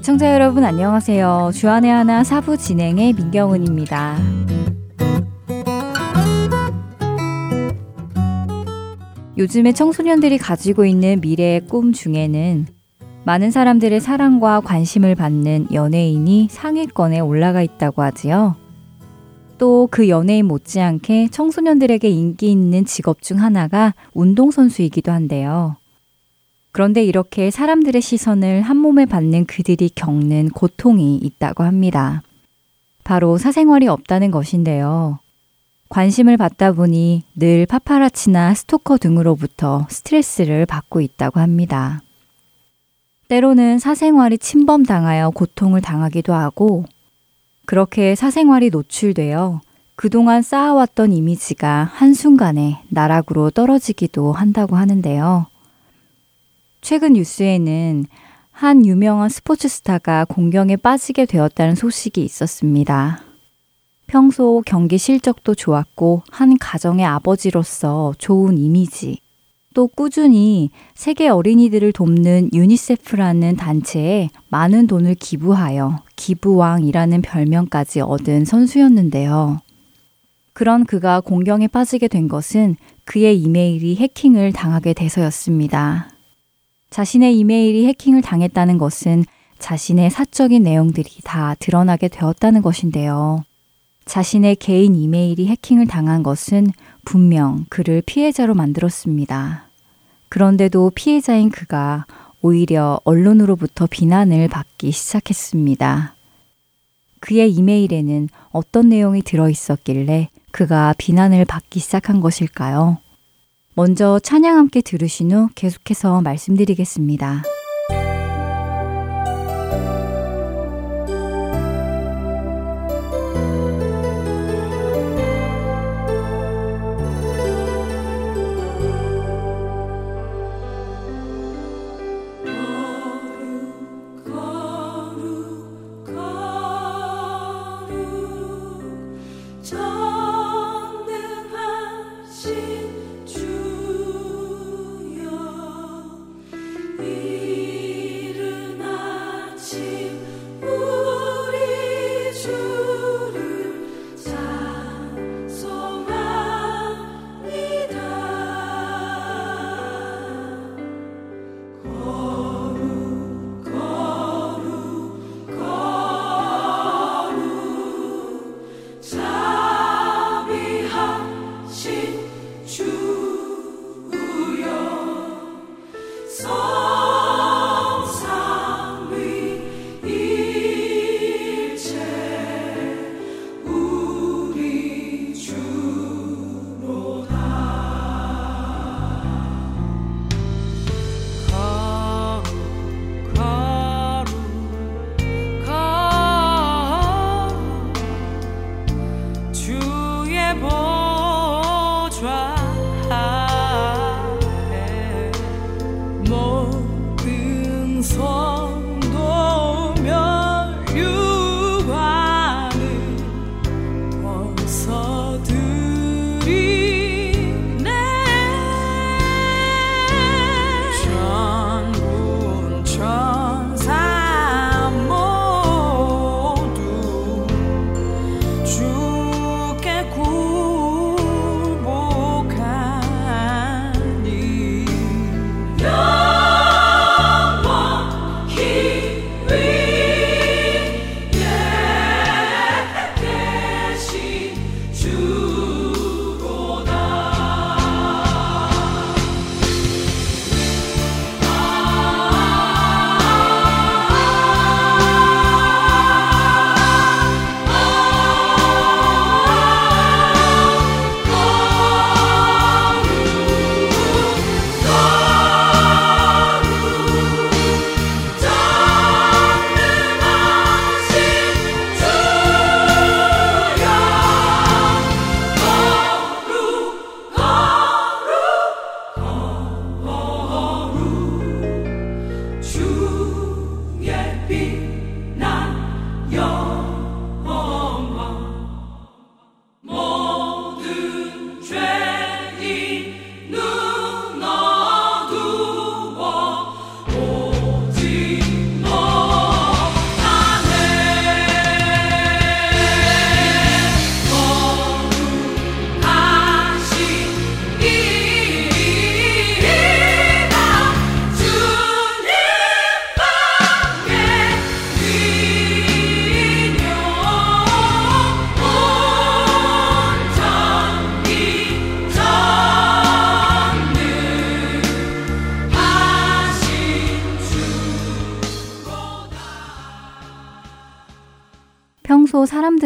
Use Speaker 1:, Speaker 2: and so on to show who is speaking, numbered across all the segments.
Speaker 1: 애청자 여러분 안녕하세요. 주안의 하나 사부 진행의 민경은입니다. 요즘에 청소년들이 가지고 있는 미래의 꿈 중에는 많은 사람들의 사랑과 관심을 받는 연예인이 상위권에 올라가 있다고 하지요. 또 그 연예인 못지않게 청소년들에게 인기 있는 직업 중 하나가 운동선수이기도 한데요. 그런데 이렇게 사람들의 시선을 한 몸에 받는 그들이 겪는 고통이 있다고 합니다. 바로 사생활이 없다는 것인데요. 관심을 받다 보니 늘 파파라치나 스토커 등으로부터 스트레스를 받고 있다고 합니다. 때로는 사생활이 침범당하여 고통을 당하기도 하고, 그렇게 사생활이 노출되어 그동안 쌓아왔던 이미지가 한순간에 나락으로 떨어지기도 한다고 하는데요. 최근 뉴스에는 한 유명한 스포츠 스타가 공경에 빠지게 되었다는 소식이 있었습니다. 평소 경기 실적도 좋았고 한 가정의 아버지로서 좋은 이미지, 또 꾸준히 세계 어린이들을 돕는 유니세프라는 단체에 많은 돈을 기부하여 기부왕이라는 별명까지 얻은 선수였는데요. 그런 그가 공경에 빠지게 된 것은 그의 이메일이 해킹을 당하게 돼서였습니다. 자신의 이메일이 해킹을 당했다는 것은 자신의 사적인 내용들이 다 드러나게 되었다는 것인데요. 자신의 개인 이메일이 해킹을 당한 것은 분명 그를 피해자로 만들었습니다. 그런데도 피해자인 그가 오히려 언론으로부터 비난을 받기 시작했습니다. 그의 이메일에는 어떤 내용이 들어 있었길래 그가 비난을 받기 시작한 것일까요? 먼저 찬양 함께 들으신 후 계속해서 말씀드리겠습니다.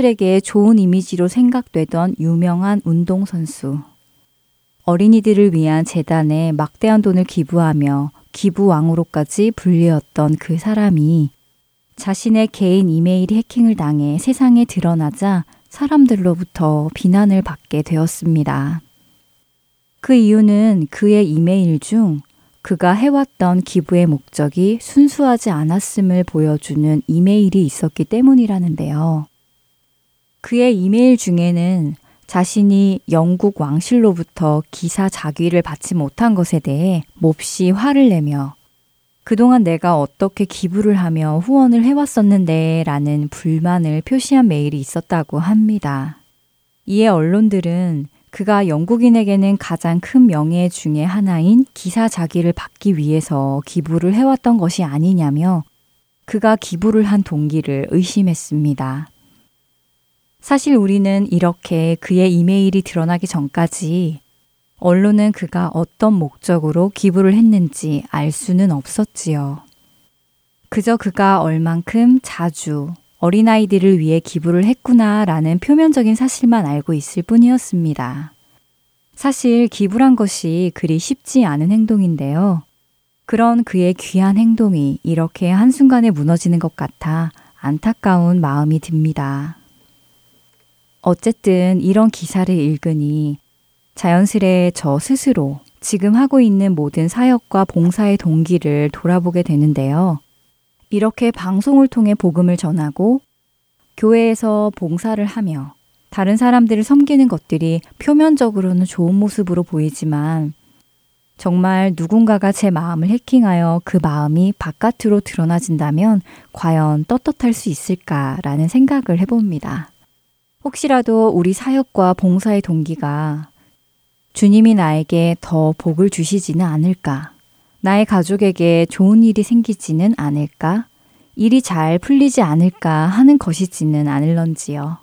Speaker 1: 사람들에게 좋은 이미지로 생각되던 유명한 운동선수. 어린이들을 위한 재단에 막대한 돈을 기부하며 기부왕으로까지 불리었던 그 사람이 자신의 개인 이메일이 해킹을 당해 세상에 드러나자 사람들로부터 비난을 받게 되었습니다. 그 이유는 그의 이메일 중 그가 해왔던 기부의 목적이 순수하지 않았음을 보여주는 이메일이 있었기 때문이라는데요. 그의 이메일 중에는 자신이 영국 왕실로부터 기사 자귀를 받지 못한 것에 대해 몹시 화를 내며 그동안 내가 어떻게 기부를 하며 후원을 해왔었는데 라는 불만을 표시한 메일이 있었다고 합니다. 이에 언론들은 그가 영국인에게는 가장 큰 명예 중의 하나인 기사 자기를 받기 위해서 기부를 해왔던 것이 아니냐며 그가 기부를 한 동기를 의심했습니다. 사실 우리는 이렇게 그의 이메일이 드러나기 전까지 언론은 그가 어떤 목적으로 기부를 했는지 알 수는 없었지요. 그저 그가 얼만큼 자주 어린아이들을 위해 기부를 했구나라는 표면적인 사실만 알고 있을 뿐이었습니다. 사실 기부란 것이 그리 쉽지 않은 행동인데요. 그런 그의 귀한 행동이 이렇게 한순간에 무너지는 것 같아 안타까운 마음이 듭니다. 어쨌든 이런 기사를 읽으니 자연스레 저 스스로 지금 하고 있는 모든 사역과 봉사의 동기를 돌아보게 되는데요. 이렇게 방송을 통해 복음을 전하고 교회에서 봉사를 하며 다른 사람들을 섬기는 것들이 표면적으로는 좋은 모습으로 보이지만 정말 누군가가 제 마음을 해킹하여 그 마음이 바깥으로 드러나진다면 과연 떳떳할 수 있을까라는 생각을 해봅니다. 혹시라도 우리 사역과 봉사의 동기가 주님이 나에게 더 복을 주시지는 않을까? 나의 가족에게 좋은 일이 생기지는 않을까? 일이 잘 풀리지 않을까 하는 것이지는 않을런지요.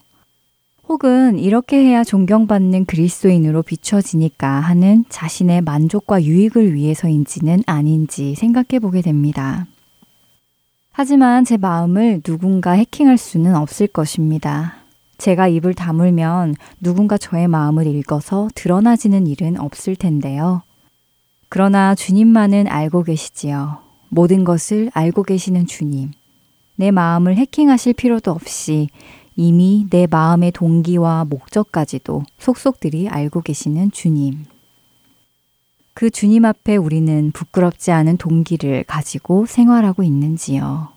Speaker 1: 혹은 이렇게 해야 존경받는 그리스도인으로 비춰지니까 하는 자신의 만족과 유익을 위해서인지는 아닌지 생각해 보게 됩니다. 하지만 제 마음을 누군가 해킹할 수는 없을 것입니다. 제가 입을 다물면 누군가 저의 마음을 읽어서 드러나지는 일은 없을 텐데요. 그러나 주님만은 알고 계시지요. 모든 것을 알고 계시는 주님. 내 마음을 해킹하실 필요도 없이 이미 내 마음의 동기와 목적까지도 속속들이 알고 계시는 주님. 그 주님 앞에 우리는 부끄럽지 않은 동기를 가지고 생활하고 있는지요.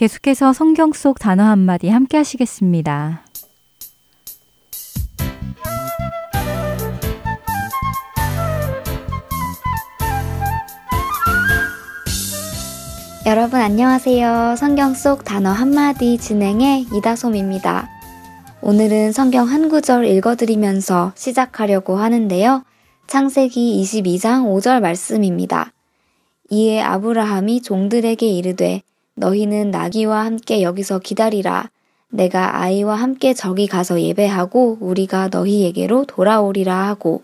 Speaker 1: 계속해서 성경 속 단어 한마디 함께 하시겠습니다.
Speaker 2: 여러분 안녕하세요. 성경 속 단어 한마디 진행의 이다솜입니다. 오늘은 성경 한 구절 읽어드리면서 시작하려고 하는데요. 창세기 22장 5절 말씀입니다. 이에 아브라함이 종들에게 이르되 너희는 나귀와 함께 여기서 기다리라. 내가 아이와 함께 저기 가서 예배하고 우리가 너희에게로 돌아오리라 하고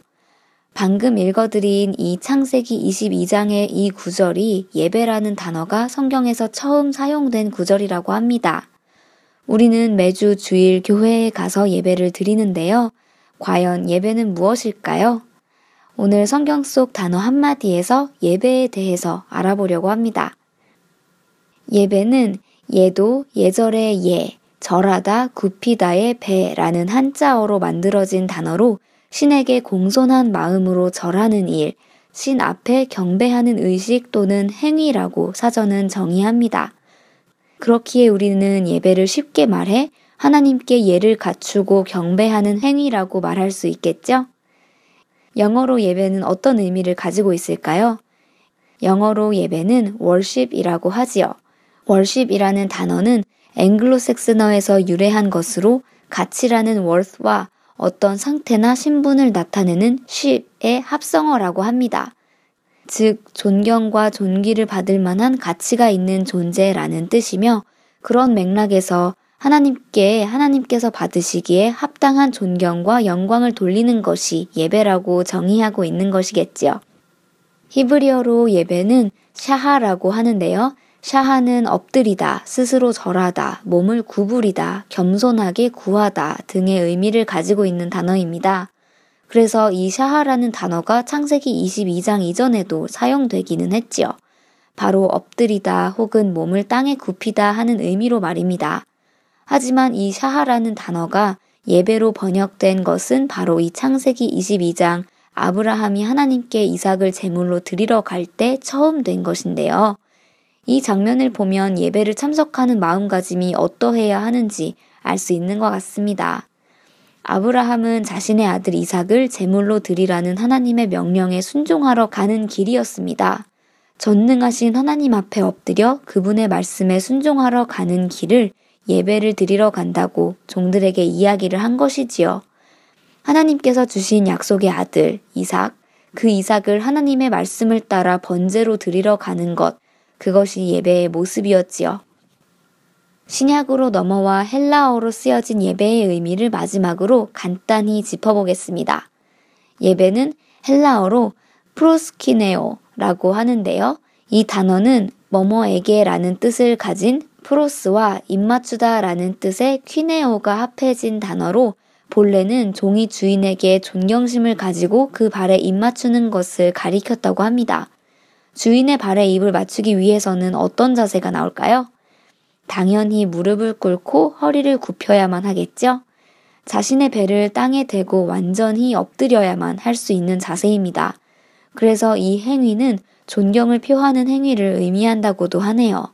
Speaker 2: 방금 읽어드린 이 창세기 22장의 이 구절이 예배라는 단어가 성경에서 처음 사용된 구절이라고 합니다. 우리는 매주 주일 교회에 가서 예배를 드리는데요. 과연 예배는 무엇일까요? 오늘 성경 속 단어 한마디에서 예배에 대해서 알아보려고 합니다. 예배는 예도, 예절의 예, 절하다, 굽히다의 배라는 한자어로 만들어진 단어로 신에게 공손한 마음으로 절하는 일, 신 앞에 경배하는 의식 또는 행위라고 사전은 정의합니다. 그렇기에 우리는 예배를 쉽게 말해 하나님께 예를 갖추고 경배하는 행위라고 말할 수 있겠죠? 영어로 예배는 어떤 의미를 가지고 있을까요? 영어로 예배는 worship이라고 하지요. Worship이라는 단어는 앵글로색스너에서 유래한 것으로 가치라는 worth와 어떤 상태나 신분을 나타내는 ship의 합성어라고 합니다. 즉, 존경과 존귀를 받을 만한 가치가 있는 존재라는 뜻이며 그런 맥락에서 하나님께 하나님께서 받으시기에 합당한 존경과 영광을 돌리는 것이 예배라고 정의하고 있는 것이겠지요. 히브리어로 예배는 샤하라고 하는데요. 샤하는 엎드리다, 스스로 절하다, 몸을 구부리다, 겸손하게 구하다 등의 의미를 가지고 있는 단어입니다. 그래서 이 샤하라는 단어가 창세기 22장 이전에도 사용되기는 했지요. 바로 엎드리다 혹은 몸을 땅에 굽히다 하는 의미로 말입니다. 하지만 이 샤하라는 단어가 예배로 번역된 것은 바로 이 창세기 22장 아브라함이 하나님께 이삭을 제물로 드리러 갈 때 처음 된 것인데요. 이 장면을 보면 예배를 참석하는 마음가짐이 어떠해야 하는지 알 수 있는 것 같습니다. 아브라함은 자신의 아들 이삭을 제물로 드리라는 하나님의 명령에 순종하러 가는 길이었습니다. 전능하신 하나님 앞에 엎드려 그분의 말씀에 순종하러 가는 길을 예배를 드리러 간다고 종들에게 이야기를 한 것이지요. 하나님께서 주신 약속의 아들 이삭, 그 이삭을 하나님의 말씀을 따라 번제로 드리러 가는 것, 그것이 예배의 모습이었지요. 신약으로 넘어와 헬라어로 쓰여진 예배의 의미를 마지막으로 간단히 짚어보겠습니다. 예배는 헬라어로 프로스키네오라고 하는데요. 이 단어는 뭐뭐에게라는 뜻을 가진 프로스와 입맞추다라는 뜻의 퀴네오가 합해진 단어로 본래는 종이 주인에게 존경심을 가지고 그 발에 입맞추는 것을 가리켰다고 합니다. 주인의 발에 입을 맞추기 위해서는 어떤 자세가 나올까요? 당연히 무릎을 꿇고 허리를 굽혀야만 하겠죠? 자신의 배를 땅에 대고 완전히 엎드려야만 할 수 있는 자세입니다. 그래서 이 행위는 존경을 표하는 행위를 의미한다고도 하네요.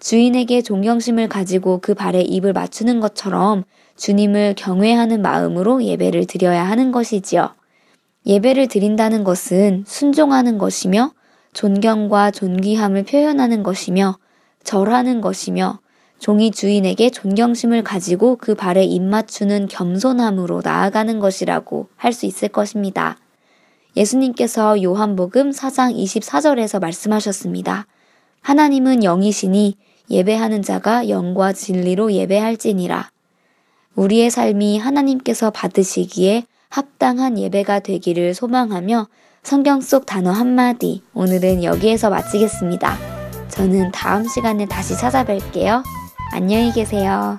Speaker 2: 주인에게 존경심을 가지고 그 발에 입을 맞추는 것처럼 주님을 경외하는 마음으로 예배를 드려야 하는 것이지요. 예배를 드린다는 것은 순종하는 것이며 존경과 존귀함을 표현하는 것이며 절하는 것이며 종이 주인에게 존경심을 가지고 그 발에 입맞추는 겸손함으로 나아가는 것이라고 할 수 있을 것입니다. 예수님께서 요한복음 4장 24절에서 말씀하셨습니다. 하나님은 영이시니 예배하는 자가 영과 진리로 예배할지니라. 우리의 삶이 하나님께서 받으시기에 합당한 예배가 되기를 소망하며 성경 속 단어 한마디 오늘은 여기에서 마치겠습니다. 저는 다음 시간에 다시 찾아뵐게요. 안녕히 계세요.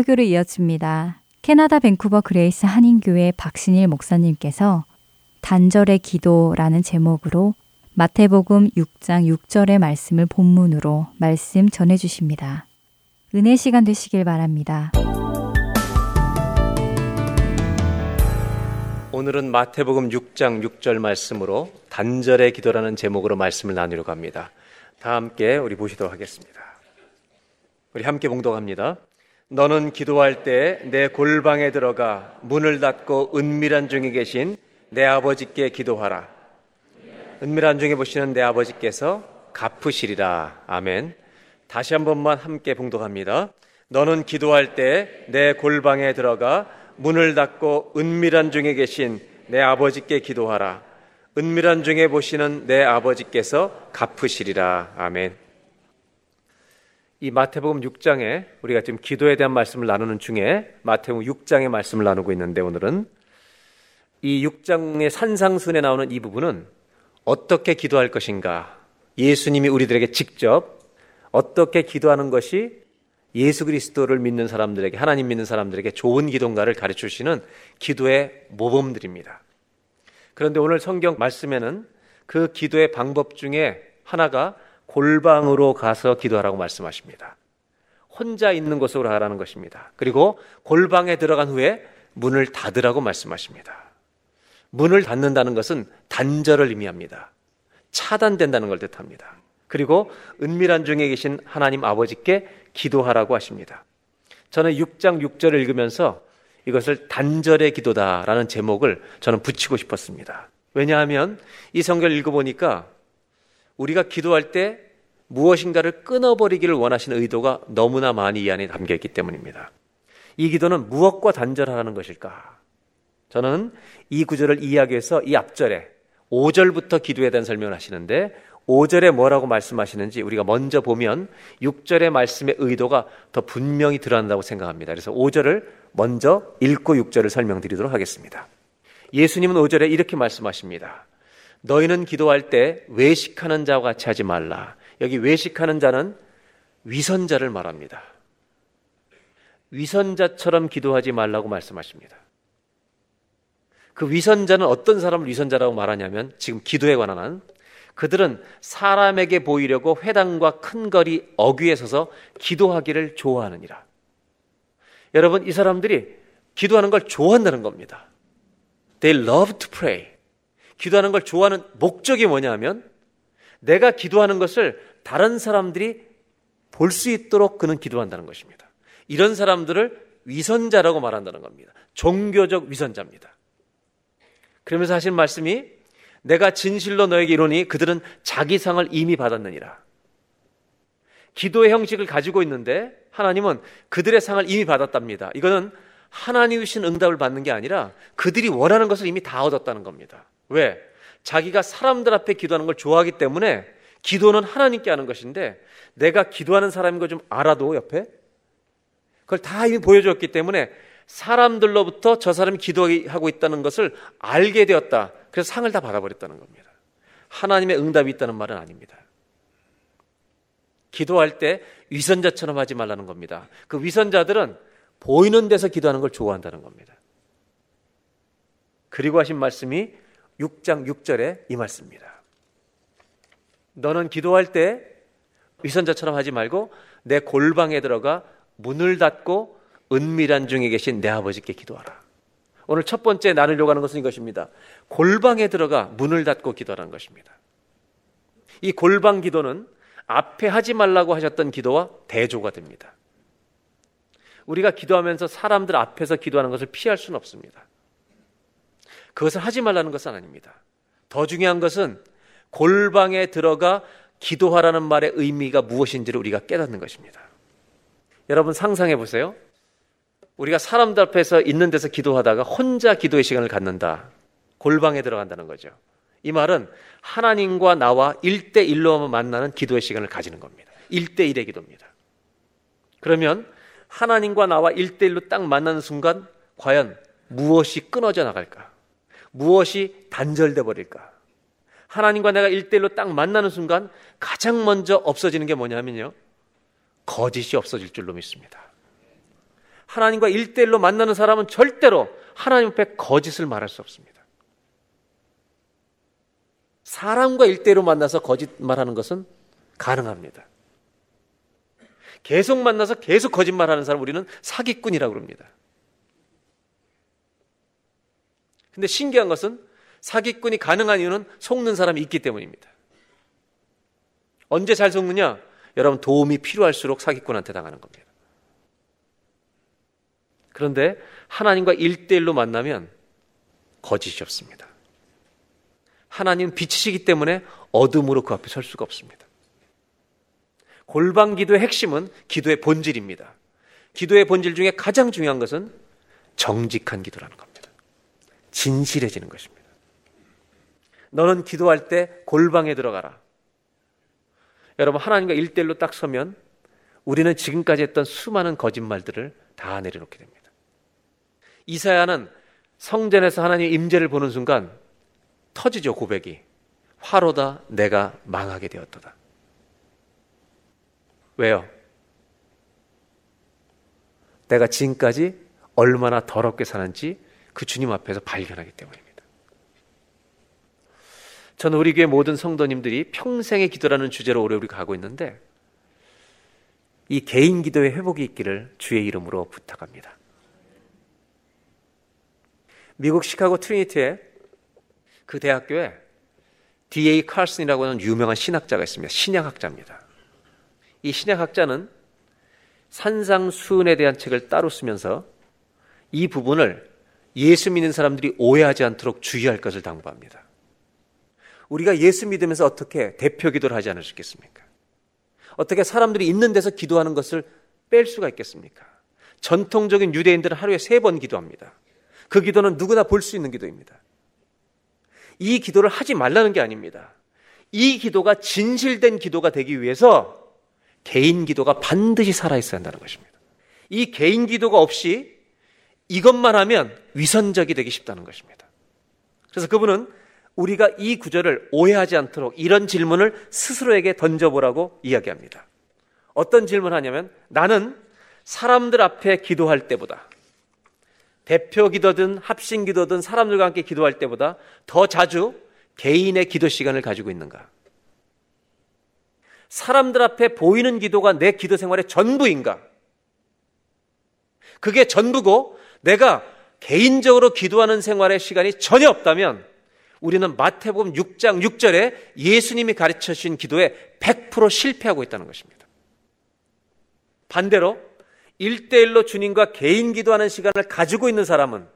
Speaker 1: 설교를 이어집니다. 캐나다 밴쿠버 그레이스 한인교회 박신일 목사님께서 단절의 기도라는 제목으로 마태복음 6장 6절의 말씀을 본문으로 말씀 전해 주십니다. 은혜 시간 되시길 바랍니다.
Speaker 3: 오늘은 마태복음 6장 6절 말씀으로 단절의 기도라는 제목으로 말씀을 나누려고 합니다. 다 함께 우리 보시도록 하겠습니다. 우리 함께 봉독합니다. 너는 기도할 때 내 골방에 들어가 문을 닫고 은밀한 중에 계신 내 아버지께 기도하라. 은밀한 중에 보시는 내 아버지께서 갚으시리라. 아멘. 다시 한 번만 함께 봉독합니다. 너는 기도할 때 내 골방에 들어가 문을 닫고 은밀한 중에 계신 내 아버지께 기도하라. 은밀한 중에 보시는 내 아버지께서 갚으시리라. 아멘. 이 마태복음 6장에 우리가 지금 기도에 대한 말씀을 나누는 중에 마태복음 6장의 말씀을 나누고 있는데 오늘은 이 6장의 산상순에 나오는 이 부분은 어떻게 기도할 것인가? 예수님이 우리들에게 직접 어떻게 기도하는 것이 예수 그리스도를 믿는 사람들에게 하나님 믿는 사람들에게 좋은 기도인가를 가르쳐 주시는 기도의 모범들입니다. 그런데 오늘 성경 말씀에는 그 기도의 방법 중에 하나가 골방으로 가서 기도하라고 말씀하십니다. 혼자 있는 곳으로 가라는 것입니다. 그리고 골방에 들어간 후에 문을 닫으라고 말씀하십니다. 문을 닫는다는 것은 단절을 의미합니다. 차단된다는 걸 뜻합니다. 그리고 은밀한 중에 계신 하나님 아버지께 기도하라고 하십니다. 저는 6장 6절을 읽으면서 이것을 단절의 기도다라는 제목을 저는 붙이고 싶었습니다. 왜냐하면 이 성경을 읽어보니까 우리가 기도할 때 무엇인가를 끊어버리기를 원하시는 의도가 너무나 많이 이 안에 담겨 있기 때문입니다. 이 기도는 무엇과 단절하는 것일까? 저는 이 구절을 이해하기 위해서 이 앞절에 5절부터 기도에 대한 설명을 하시는데 5절에 뭐라고 말씀하시는지 우리가 먼저 보면 6절의 말씀의 의도가 더 분명히 드러난다고 생각합니다. 그래서 5절을 먼저 읽고 6절을 설명드리도록 하겠습니다. 예수님은 5절에 이렇게 말씀하십니다. 너희는 기도할 때 외식하는 자와 같이 하지 말라. 여기 외식하는 자는 위선자를 말합니다. 위선자처럼 기도하지 말라고 말씀하십니다. 그 위선자는 어떤 사람을 위선자라고 말하냐면 지금 기도에 관한 한 그들은 사람에게 보이려고 회당과 큰 거리 어귀에 서서 기도하기를 좋아하느니라. 여러분, 이 사람들이 기도하는 걸 좋아한다는 겁니다. They love to pray. 기도하는 걸 좋아하는 목적이 뭐냐 하면 내가 기도하는 것을 다른 사람들이 볼 수 있도록 그는 기도한다는 것입니다. 이런 사람들을 위선자라고 말한다는 겁니다. 종교적 위선자입니다. 그러면서 하신 말씀이 내가 진실로 너에게 이르니 그들은 자기 상을 이미 받았느니라. 기도의 형식을 가지고 있는데 하나님은 그들의 상을 이미 받았답니다. 이거는 하나님이 주신 응답을 받는 게 아니라 그들이 원하는 것을 이미 다 얻었다는 겁니다. 왜? 자기가 사람들 앞에 기도하는 걸 좋아하기 때문에 기도는 하나님께 하는 것인데 내가 기도하는 사람인 거좀 알아도 옆에 그걸 다 이미 보여줬기 때문에 사람들로부터 저 사람이 기도하고 있다는 것을 알게 되었다. 그래서 상을 다 받아버렸다는 겁니다. 하나님의 응답이 있다는 말은 아닙니다. 기도할 때 위선자처럼 하지 말라는 겁니다. 그 위선자들은 보이는 데서 기도하는 걸 좋아한다는 겁니다. 그리고 하신 말씀이 6장 6절에 이 말씀입니다. 너는 기도할 때 위선자처럼 하지 말고 내 골방에 들어가 문을 닫고 은밀한 중에 계신 내 아버지께 기도하라. 오늘 첫 번째 나누려고 하는 것은 이것입니다. 골방에 들어가 문을 닫고 기도하는 것입니다. 이 골방 기도는 앞에 하지 말라고 하셨던 기도와 대조가 됩니다. 우리가 기도하면서 사람들 앞에서 기도하는 것을 피할 수는 없습니다. 그것을 하지 말라는 것은 아닙니다. 더 중요한 것은 골방에 들어가 기도하라는 말의 의미가 무엇인지를 우리가 깨닫는 것입니다. 여러분 상상해 보세요. 우리가 사람들 앞에서 있는 데서 기도하다가 혼자 기도의 시간을 갖는다. 골방에 들어간다는 거죠. 이 말은 하나님과 나와 1대1로 만나는 기도의 시간을 가지는 겁니다. 1대1의 기도입니다. 그러면 하나님과 나와 1대1로 딱 만나는 순간 과연 무엇이 끊어져 나갈까? 무엇이 단절돼 버릴까? 하나님과 내가 1대1로 딱 만나는 순간 가장 먼저 없어지는 게 뭐냐면요. 거짓이 없어질 줄로 믿습니다. 하나님과 일대일로 만나는 사람은 절대로 하나님 앞에 거짓을 말할 수 없습니다. 사람과 일대일로 만나서 거짓말하는 것은 가능합니다. 계속 만나서 계속 거짓말하는 사람 우리는 사기꾼이라고 그럽니다. 근데 신기한 것은 사기꾼이 가능한 이유는 속는 사람이 있기 때문입니다. 언제 잘 속느냐? 여러분 도움이 필요할수록 사기꾼한테 당하는 겁니다. 그런데 하나님과 일대일로 만나면 거짓이 없습니다. 하나님 빛이시기 때문에 어둠으로 그 앞에 설 수가 없습니다. 골방 기도의 핵심은 기도의 본질입니다. 기도의 본질 중에 가장 중요한 것은 정직한 기도라는 겁니다. 진실해지는 것입니다. 너는 기도할 때 골방에 들어가라. 여러분, 하나님과 일대일로 딱 서면 우리는 지금까지 했던 수많은 거짓말들을 다 내려놓게 됩니다. 이사야는 성전에서 하나님 임재를 보는 순간 터지죠, 고백이. 화로다 내가 망하게 되었도다. 왜요? 내가 지금까지 얼마나 더럽게 사는지 그 주님 앞에서 발견하기 때문입니다. 저는 우리 교회 모든 성도님들이 평생의 기도라는 주제로 오래 우리 가고 있는데 이 개인 기도의 회복이 있기를 주의 이름으로 부탁합니다. 미국 시카고 트리니티의 그 대학교에 D.A. 칼슨이라고 하는 유명한 신학자가 있습니다. 신약학자입니다. 이 신약학자는 산상수훈에 대한 책을 따로 쓰면서 이 부분을 예수 믿는 사람들이 오해하지 않도록 주의할 것을 당부합니다. 우리가 예수 믿으면서 어떻게 대표 기도를 하지 않을 수 있겠습니까? 어떻게 사람들이 있는 데서 기도하는 것을 뺄 수가 있겠습니까? 전통적인 유대인들은 하루에 세 번 기도합니다. 그 기도는 누구나 볼 수 있는 기도입니다. 이 기도를 하지 말라는 게 아닙니다. 이 기도가 진실된 기도가 되기 위해서 개인 기도가 반드시 살아있어야 한다는 것입니다. 이 개인 기도가 없이 이것만 하면 위선적이 되기 쉽다는 것입니다. 그래서 그분은 우리가 이 구절을 오해하지 않도록 이런 질문을 스스로에게 던져보라고 이야기합니다. 어떤 질문을 하냐면 나는 사람들 앞에 기도할 때보다 대표 기도든 합심 기도든 사람들과 함께 기도할 때보다 더 자주 개인의 기도 시간을 가지고 있는가? 사람들 앞에 보이는 기도가 내 기도 생활의 전부인가? 그게 전부고 내가 개인적으로 기도하는 생활의 시간이 전혀 없다면 우리는 마태복음 6장 6절에 예수님이 가르쳐 주신 기도에 100% 실패하고 있다는 것입니다. 반대로 1대1로 주님과 개인 기도하는 시간을 가지고 있는 사람은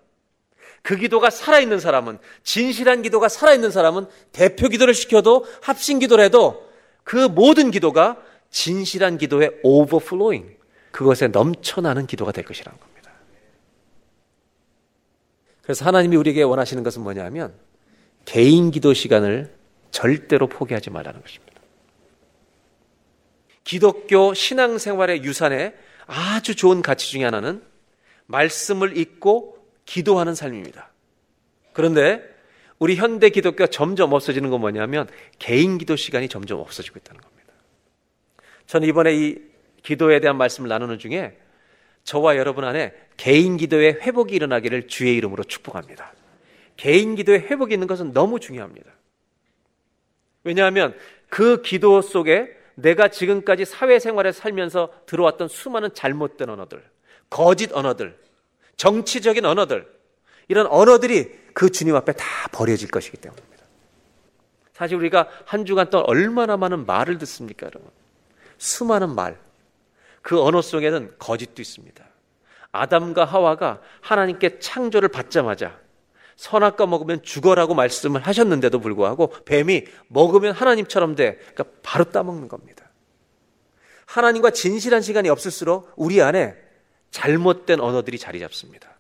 Speaker 3: 그 기도가 살아있는 사람은 진실한 기도가 살아있는 사람은 대표 기도를 시켜도 합심 기도를 해도 그 모든 기도가 진실한 기도의 오버플로잉 그것에 넘쳐나는 기도가 될 것이라는 겁니다. 그래서 하나님이 우리에게 원하시는 것은 뭐냐면 개인 기도 시간을 절대로 포기하지 말라는 것입니다. 기독교 신앙생활의 유산에 아주 좋은 가치 중의 하나는 말씀을 읽고 기도하는 삶입니다. 그런데 우리 현대 기독교가 점점 없어지는 건 뭐냐면 개인 기도 시간이 점점 없어지고 있다는 겁니다. 저는 이번에 이 기도에 대한 말씀을 나누는 중에 저와 여러분 안에 개인 기도의 회복이 일어나기를 주의 이름으로 축복합니다. 개인 기도의 회복이 있는 것은 너무 중요합니다. 왜냐하면 그 기도 속에 내가 지금까지 사회생활에 살면서 들어왔던 수많은 잘못된 언어들, 거짓 언어들, 정치적인 언어들, 이런 언어들이 그 주님 앞에 다 버려질 것이기 때문입니다. 사실 우리가 한 주간 동안 얼마나 많은 말을 듣습니까, 여러분? 수많은 말. 그 언어 속에는 거짓도 있습니다. 아담과 하와가 하나님께 창조를 받자마자 선악과 먹으면 죽어라고 말씀을 하셨는데도 불구하고 뱀이 먹으면 하나님처럼 돼. 그러니까 바로 따먹는 겁니다. 하나님과 진실한 시간이 없을수록 우리 안에 잘못된 언어들이 자리 잡습니다.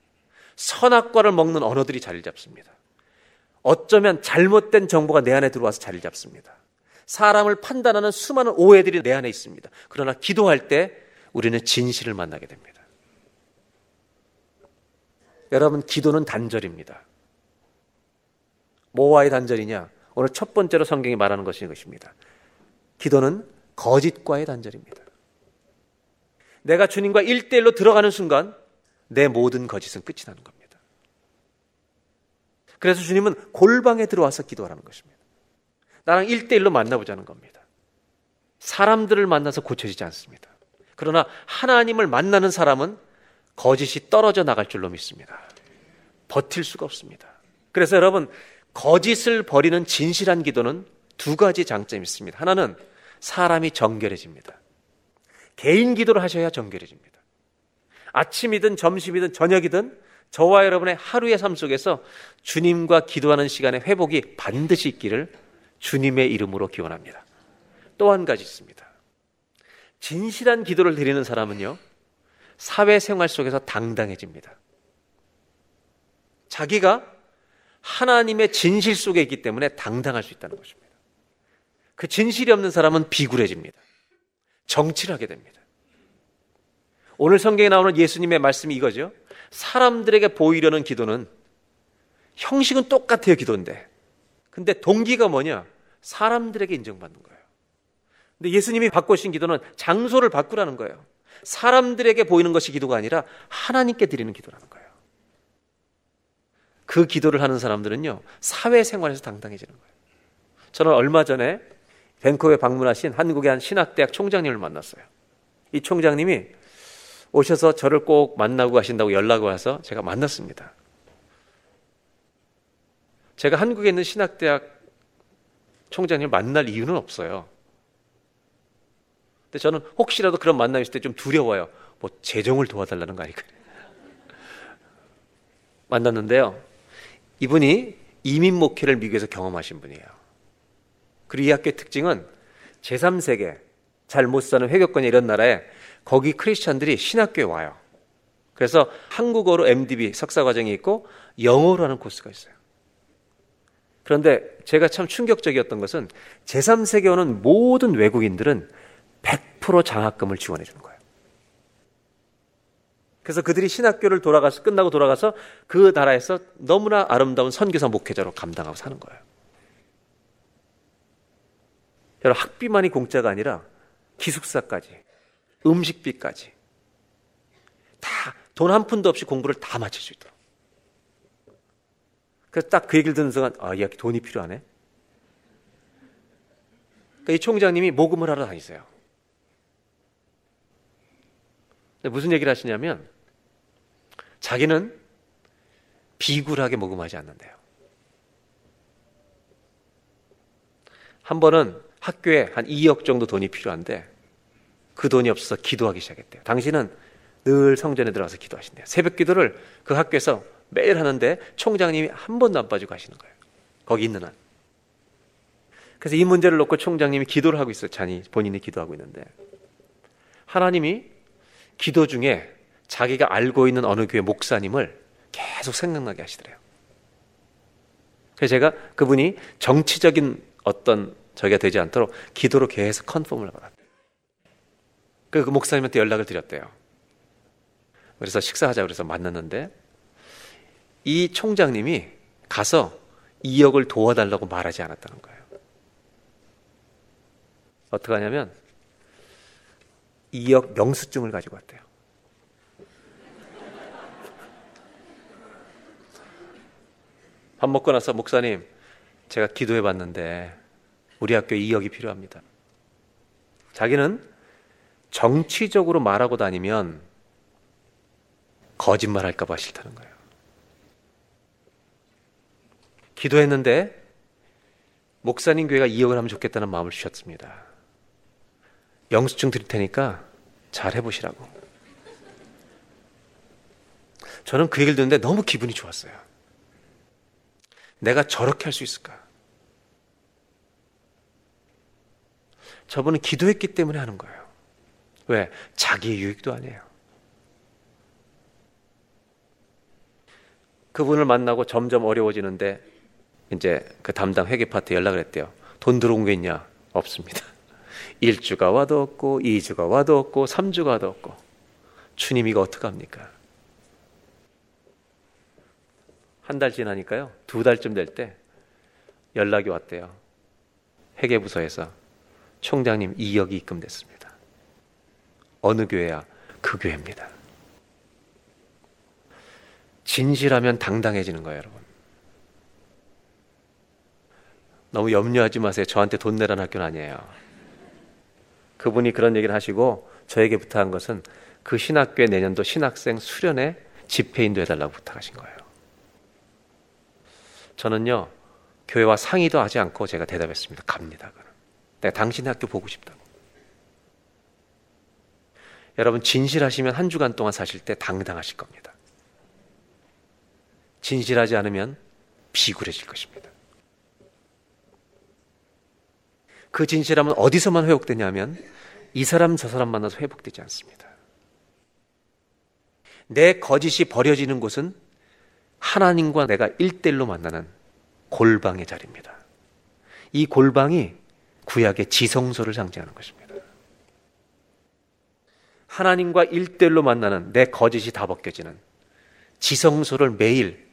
Speaker 3: 선악과를 먹는 언어들이 자리 잡습니다. 어쩌면 잘못된 정보가 내 안에 들어와서 자리 잡습니다. 사람을 판단하는 수많은 오해들이 내 안에 있습니다. 그러나 기도할 때 우리는 진실을 만나게 됩니다. 여러분, 기도는 단절입니다. 뭐와의 단절이냐? 오늘 첫 번째로 성경이 말하는 것이 것입니다. 기도는 거짓과의 단절입니다. 내가 주님과 일대일로 들어가는 순간 내 모든 거짓은 끝이 나는 겁니다. 그래서 주님은 골방에 들어와서 기도하라는 것입니다. 나랑 일대일로 만나보자는 겁니다. 사람들을 만나서 고쳐지지 않습니다. 그러나 하나님을 만나는 사람은 거짓이 떨어져 나갈 줄로 믿습니다. 버틸 수가 없습니다. 그래서 여러분, 거짓을 버리는 진실한 기도는 두 가지 장점이 있습니다. 하나는 사람이 정결해집니다. 개인 기도를 하셔야 정결해집니다. 아침이든 점심이든 저녁이든 저와 여러분의 하루의 삶 속에서 주님과 기도하는 시간의 회복이 반드시 있기를 주님의 이름으로 기원합니다. 또 한 가지 있습니다. 진실한 기도를 드리는 사람은요, 사회생활 속에서 당당해집니다. 자기가 하나님의 진실 속에 있기 때문에 당당할 수 있다는 것입니다. 그 진실이 없는 사람은 비굴해집니다. 정치를 하게 됩니다. 오늘 성경에 나오는 예수님의 말씀이 이거죠. 사람들에게 보이려는 기도는 형식은 똑같아요, 기도인데. 근데 동기가 뭐냐? 사람들에게 인정받는 거예요. 근데 예수님이 바꾸신 기도는 장소를 바꾸라는 거예요. 사람들에게 보이는 것이 기도가 아니라 하나님께 드리는 기도라는 거예요. 그 기도를 하는 사람들은요, 사회생활에서 당당해지는 거예요. 저는 얼마 전에 밴쿠버에 방문하신 한국의 한 신학대학 총장님을 만났어요. 이 총장님이 오셔서 저를 꼭 만나고 가신다고 연락이 와서 제가 만났습니다. 제가 한국에 있는 신학대학 총장님을 만날 이유는 없어요. 근데 저는 혹시라도 그런 만남이 있을 때 좀 두려워요. 뭐 재정을 도와달라는 거 아닐까. 만났는데요. 이분이 이민 목회를 미국에서 경험하신 분이에요. 그리고 이 학교의 특징은 제3세계, 잘 못 사는 회교권이 이런 나라에 거기 크리스찬들이 신학교에 와요. 그래서 한국어로 MDB 석사 과정이 있고 영어로 하는 코스가 있어요. 그런데 제가 참 충격적이었던 것은 제3세계 오는 모든 외국인들은 100% 장학금을 지원해 주는 거예요. 그래서 그들이 신학교를 돌아가서 끝나고 돌아가서 그 나라에서 너무나 아름다운 선교사 목회자로 감당하고 사는 거예요. 여러분 학비만이 공짜가 아니라 기숙사까지 음식비까지 다 돈 한 푼도 없이 공부를 다 마칠 수 있도록. 그래서 딱 그 얘기를 듣는 순간 아, 이 학기 돈이 필요하네. 그러니까 이 총장님이 모금을 하러 다니세요. 무슨 얘기를 하시냐면 자기는 비굴하게 모금하지 않는데요. 한 번은 학교에 한 2억 정도 돈이 필요한데 그 돈이 없어서 기도하기 시작했대요. 당신은 늘 성전에 들어가서 기도하신대요. 새벽 기도를 그 학교에서 매일 하는데 총장님이 한 번도 안 빠지고 하시는 거예요. 거기 있는 한. 그래서 이 문제를 놓고 총장님이 기도를 하고 있어요. 자니 본인이 기도하고 있는데 하나님이 기도 중에 자기가 알고 있는 어느 교회 목사님을 계속 생각나게 하시더래요. 그래서 제가 그분이 정치적인 어떤 저기가 되지 않도록 기도로 계속 컨펌을 받았대요. 그 목사님한테 연락을 드렸대요. 그래서 식사하자 그래서 만났는데 이 총장님이 가서 2억을 도와달라고 말하지 않았다는 거예요. 어떻게 하냐면 2억 명수증을 가지고 왔대요. 밥 먹고 나서 목사님 제가 기도해 봤는데 우리 학교에 2억이 필요합니다. 자기는 정치적으로 말하고 다니면 거짓말 할까봐 싫다는 거예요. 기도했는데 목사님 교회가 2억을 하면 좋겠다는 마음을 주셨습니다. 영수증 드릴 테니까 잘 해보시라고. 저는 그 얘기를 듣는데 너무 기분이 좋았어요. 내가 저렇게 할 수 있을까? 저분은 기도했기 때문에 하는 거예요. 왜? 자기의 유익도 아니에요. 그분을 만나고 점점 어려워지는데 이제 그 담당 회계 파트 연락을 했대요. 돈 들어온 게 있냐? 없습니다. 1주가 와도 없고 2주가 와도 없고 3주가 와도 없고 주님 이거 어떡합니까? 한 달 지나니까요. 두 달쯤 될 때 연락이 왔대요. 회계부서에서 총장님 2억이 입금됐습니다. 어느 교회야? 그 교회입니다. 진실하면 당당해지는 거예요, 여러분. 너무 염려하지 마세요. 저한테 돈 내라는 학교는 아니에요. 그분이 그런 얘기를 하시고 저에게 부탁한 것은 그 신학교의 내년도 신학생 수련회 집회인도 해달라고 부탁하신 거예요. 저는요, 교회와 상의도 하지 않고 제가 대답했습니다. 갑니다. 내가 당신의 학교 보고 싶다고. 여러분, 진실하시면 한 주간 동안 사실 때 당당하실 겁니다. 진실하지 않으면 비굴해질 것입니다. 그 진실함은 어디서만 회복되냐면 이 사람 저 사람 만나서 회복되지 않습니다. 내 거짓이 버려지는 곳은 하나님과 내가 일대일로 만나는 골방의 자리입니다. 이 골방이 구약의 지성소를 상징하는 것입니다. 하나님과 일대일로 만나는 내 거짓이 다 벗겨지는 지성소를 매일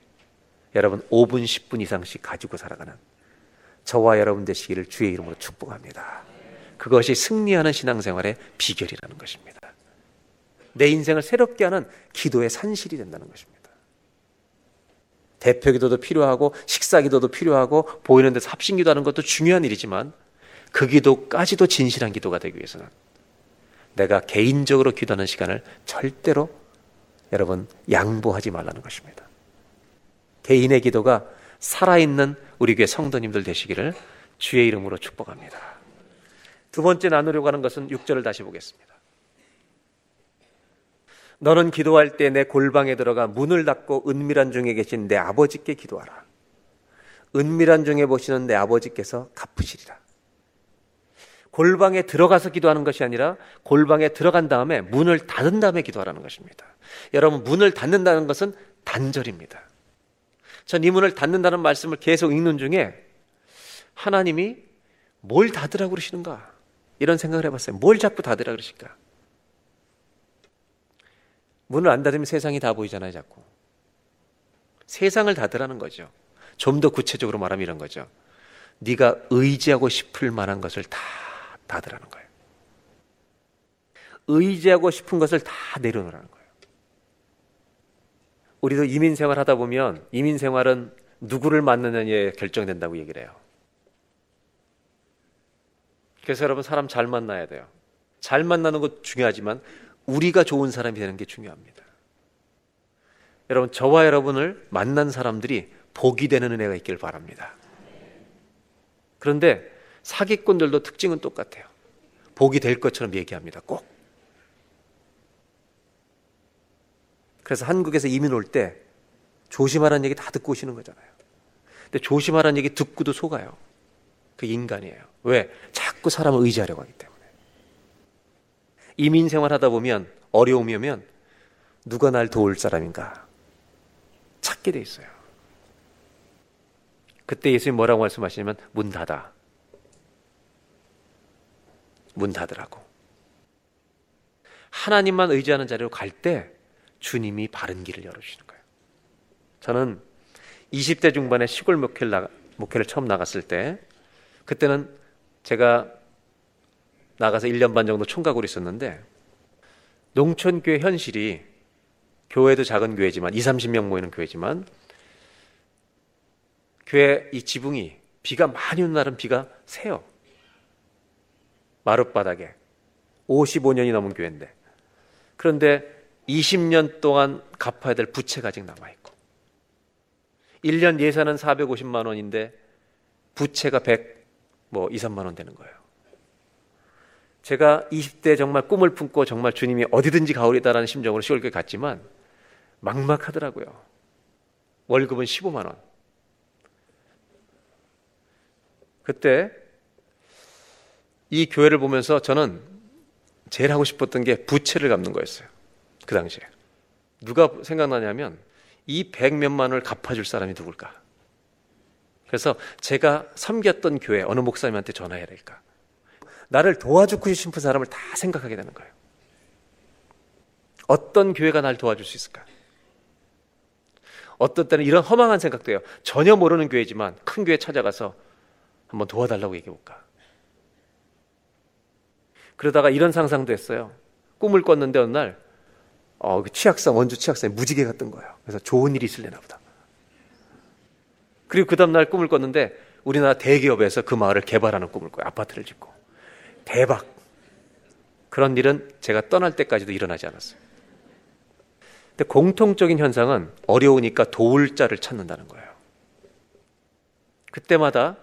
Speaker 3: 여러분 5분, 10분 이상씩 가지고 살아가는 저와 여러분 되시기를 주의 이름으로 축복합니다. 그것이 승리하는 신앙생활의 비결이라는 것입니다. 내 인생을 새롭게 하는 기도의 산실이 된다는 것입니다. 대표 기도도 필요하고 식사 기도도 필요하고 보이는 데서 합심 기도하는 것도 중요한 일이지만 그 기도까지도 진실한 기도가 되기 위해서는 내가 개인적으로 기도하는 시간을 절대로 여러분 양보하지 말라는 것입니다. 개인의 기도가 살아있는 우리 교회 성도님들 되시기를 주의 이름으로 축복합니다. 두 번째 나누려고 하는 것은 6절을 다시 보겠습니다. 너는 기도할 때 내 골방에 들어가 문을 닫고 은밀한 중에 계신 내 아버지께 기도하라. 은밀한 중에 보시는 내 아버지께서 갚으시리라. 골방에 들어가서 기도하는 것이 아니라 골방에 들어간 다음에 문을 닫은 다음에 기도하라는 것입니다. 여러분, 문을 닫는다는 것은 단절입니다. 전 이 문을 닫는다는 말씀을 계속 읽는 중에 하나님이 뭘 닫으라고 그러시는가? 이런 생각을 해봤어요. 뭘 자꾸 닫으라 그러실까? 문을 안 닫으면 세상이 다 보이잖아요, 자꾸. 세상을 닫으라는 거죠. 좀 더 구체적으로 말하면 이런 거죠. 네가 의지하고 싶을 만한 것을 다 닫으라는 거예요. 의지하고 싶은 것을 다 내려놓으라는 거예요. 우리도 이민 생활 하다 보면 이민 생활은 누구를 만나느냐에 결정된다고 얘기를 해요. 그래서 여러분 사람 잘 만나야 돼요. 잘 만나는 것 중요하지만 우리가 좋은 사람이 되는 게 중요합니다. 여러분, 저와 여러분을 만난 사람들이 복이 되는 은혜가 있길 바랍니다. 그런데 사기꾼들도 특징은 똑같아요. 복이 될 것처럼 얘기합니다. 꼭. 그래서 한국에서 이민 올 때 조심하라는 얘기 다 듣고 오시는 거잖아요. 근데 조심하라는 얘기 듣고도 속아요. 그 인간이에요. 왜? 자꾸 사람을 의지하려고 하기 때문에. 이민 생활 하다 보면 어려움이 오면 누가 날 도울 사람인가 찾게 돼 있어요. 그때 예수님 뭐라고 말씀하시냐면 문 닫아. 문 닫으라고. 하나님만 의지하는 자리로 갈 때 주님이 바른 길을 열어주시는 거예요. 저는 20대 중반에 시골 목회를, 나가, 목회를 처음 나갔을 때 그때는 제가 나가서 1년 반 정도 총각으로 있었는데 농촌교회 현실이 교회도 작은 교회지만 2, 30명 모이는 교회지만 교회 이 지붕이 비가 많이 오는 날은 비가 새요. 마룻바닥에 55년이 넘은 교회인데 그런데 20년 동안 갚아야 될 부채가 아직 남아 있고 1년 예산은 450만 원인데 부채가 100, 뭐 2, 3만 원 되는 거예요. 제가 20대 정말 꿈을 품고 정말 주님이 어디든지 가오리다라는 심정으로 시골교회 갔지만 막막하더라고요. 월급은 15만 원. 그때 이 교회를 보면서 저는 제일 하고 싶었던 게 부채를 갚는 거였어요. 그 당시에. 누가 생각나냐면 이 백 몇만 원을 갚아줄 사람이 누굴까? 그래서 제가 섬겼던 교회 어느 목사님한테 전화해야 될까? 나를 도와주고 싶은 사람을 다 생각하게 되는 거예요. 어떤 교회가 날 도와줄 수 있을까? 어떤 때는 이런 허망한 생각도 해요. 전혀 모르는 교회지만 큰 교회 찾아가서 한번 도와달라고 얘기해 볼까? 그러다가 이런 상상도 했어요. 꿈을 꿨는데 어느 날, 어, 그 치악산, 원주 치악산에 무지개 같던 거예요. 그래서 좋은 일이 있을래나 보다. 그리고 그 다음날 꿈을 꿨는데 우리나라 대기업에서 그 마을을 개발하는 꿈을 꿔요. 아파트를 짓고. 대박. 그런 일은 제가 떠날 때까지도 일어나지 않았어요. 근데 공통적인 현상은 어려우니까 도울 자를 찾는다는 거예요. 그때마다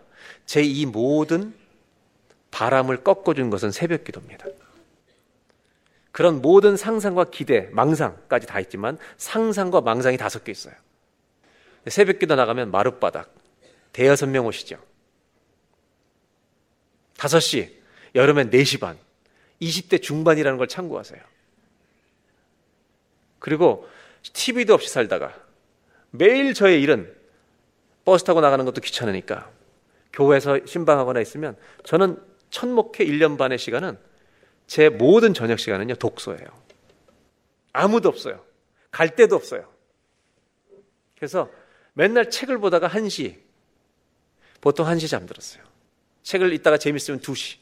Speaker 3: 제 이 모든 바람을 꺾어준 것은 새벽 기도입니다. 그런 모든 상상과 기대, 망상까지 다 있지만 상상과 망상이 다 섞여 있어요. 새벽 기도 나가면 마룻바닥, 대여섯 명 오시죠. 5시, 여름엔 4시 반, 20대 중반이라는 걸 참고하세요. 그리고 TV도 없이 살다가 매일 저의 일은 버스 타고 나가는 것도 귀찮으니까 교회에서 신방하거나 있으면 저는 첫 목회 1년 반의 시간은 제 모든 저녁 시간은요, 독서예요. 아무도 없어요. 갈 데도 없어요. 그래서 맨날 책을 보다가 1시, 보통 1시 잠들었어요. 책을 읽다가 재밌으면 2시.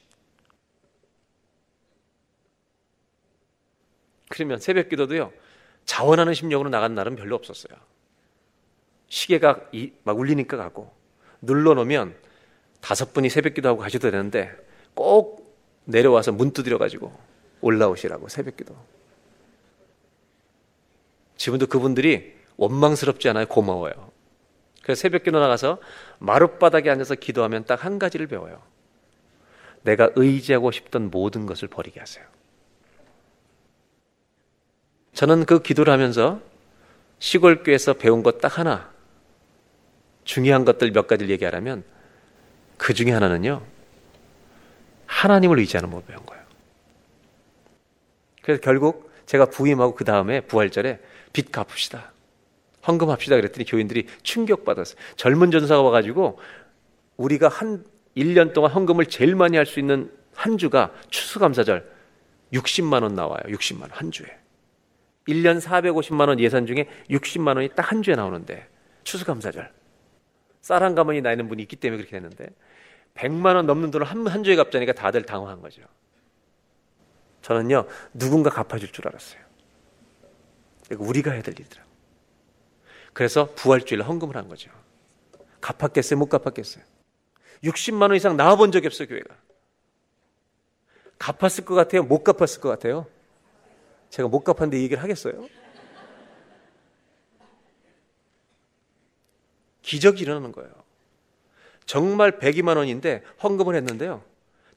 Speaker 3: 그러면 새벽 기도도요, 자원하는 심령으로 나간 날은 별로 없었어요. 시계가 막 울리니까 가고, 눌러놓으면 다섯 분이 새벽 기도하고 가셔도 되는데, 꼭 내려와서 문 두드려 가지고 올라오시라고 새벽 기도. 지금도 그분들이 원망스럽지 않아요? 고마워요. 그래서 새벽 기도 나가서 마룻바닥에 앉아서 기도하면 딱 한 가지를 배워요. 내가 의지하고 싶던 모든 것을 버리게 하세요. 저는 그 기도를 하면서 시골 교회에서 배운 것 딱 하나 중요한 것들 몇 가지를 얘기하라면 그 중에 하나는요 하나님을 의지하는 법을 배운 거예요. 그래서 결국 제가 부임하고 그 다음에 부활절에 빚 갚읍시다. 헌금합시다 그랬더니 교인들이 충격받았어요. 젊은 전사가 와가지고 우리가 한 1년 동안 헌금을 제일 많이 할 수 있는 한 주가 추수감사절 60만 원 나와요. 60만 원 한 주에. 1년 450만 원 예산 중에 60만 원이 딱 한 주에 나오는데 추수감사절 쌀 한 가마니 나이는 분이 있기 때문에 그렇게 됐는데 100만 원 넘는 돈을 한, 한 주에 갚자니까 다들 당황한 거죠. 저는요 누군가 갚아줄 줄 알았어요. 우리가 해야 될 일이더라고. 그래서 부활주일 헌금을 한 거죠. 갚았겠어요? 못 갚았겠어요? 60만 원 이상 나와본 적이 없어요 교회가. 갚았을 것 같아요? 못 갚았을 것 같아요? 제가 못 갚았는데 이 얘기를 하겠어요? 기적이 일어나는 거예요. 정말 102만 원인데 헌금을 했는데요.